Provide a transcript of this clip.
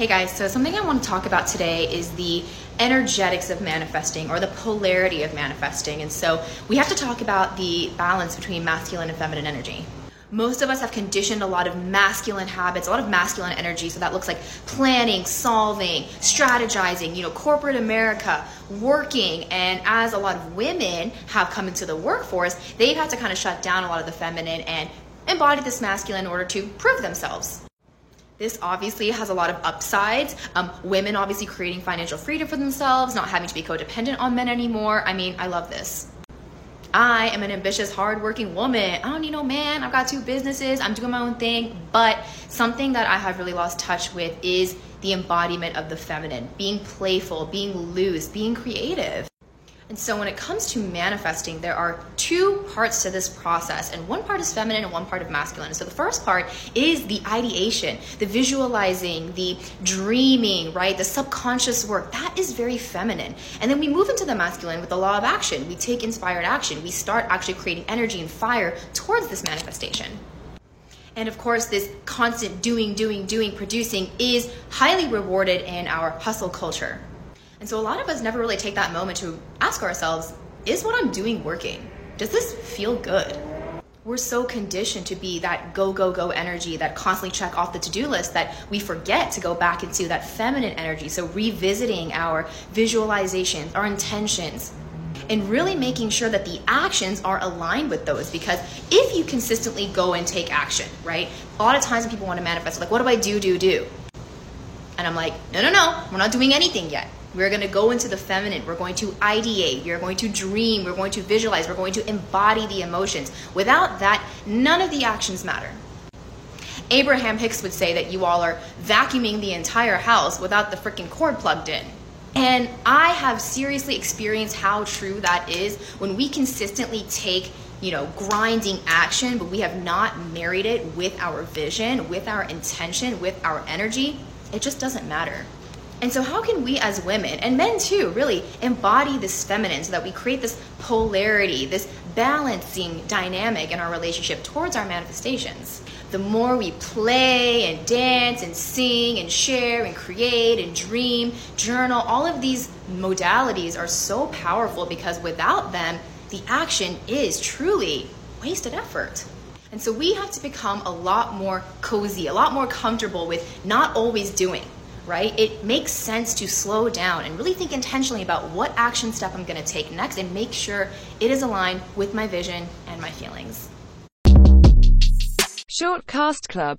Hey guys, so something I want to talk about today is the energetics of manifesting or the polarity of manifesting. And so we have to talk about the balance between masculine and feminine energy. Most of us have conditioned a lot of masculine habits, a lot of masculine energy. So that looks like planning, solving, strategizing, you know, corporate America, working. And as a lot of women have come into the workforce, they've had to kind of shut down a lot of the feminine and embody this masculine in order to prove themselves. This obviously has a lot of upsides. Um, women obviously creating financial freedom for themselves, not having to be codependent on men anymore. I mean, I love this. I am an ambitious, hardworking woman. I don't need no man. I've got two businesses. I'm doing my own thing. But something that I have really lost touch with is the embodiment of the feminine, being playful, being loose, being creative. And so when it comes to manifesting, there are two parts to this process, and one part is feminine and one part of masculine. So the first part is the ideation, the visualizing, the dreaming, right? The subconscious work. That is very feminine. And then we move into the masculine with the law of action. We take inspired action. We start actually creating energy and fire towards this manifestation. And of course, this constant doing, doing, doing, producing is highly rewarded in our hustle culture. And so a lot of us never really take that moment to ask ourselves is what I'm doing working? Does this feel good? We're so conditioned to be that go, go, go energy that constantly check off the to do list that we forget to go back into that feminine energy. So, revisiting our visualizations, our intentions, and really making sure that the actions are aligned with those because if you consistently go and take action, right? A lot of times when people want to manifest, like, what do I do, do, do? And I'm like, no, no, no, we're not doing anything yet. We're going to go into the feminine. We're going to ideate. You're going to dream. We're going to visualize. We're going to embody the emotions. Without that, none of the actions matter. Abraham Hicks would say that you all are vacuuming the entire house without the freaking cord plugged in. And I have seriously experienced how true that is when we consistently take, you know, grinding action, but we have not married it with our vision, with our intention, with our energy. It just doesn't matter. And so, how can we as women, and men too, really embody this feminine so that we create this polarity, this balancing dynamic in our relationship towards our manifestations? The more we play and dance and sing and share and create and dream, journal, all of these modalities are so powerful because without them, the action is truly wasted effort. And so we have to become a lot more cozy, a lot more comfortable with not always doing right? It makes sense to slow down and really think intentionally about what action step I'm going to take next and make sure it is aligned with my vision and my feelings. Short Cast Club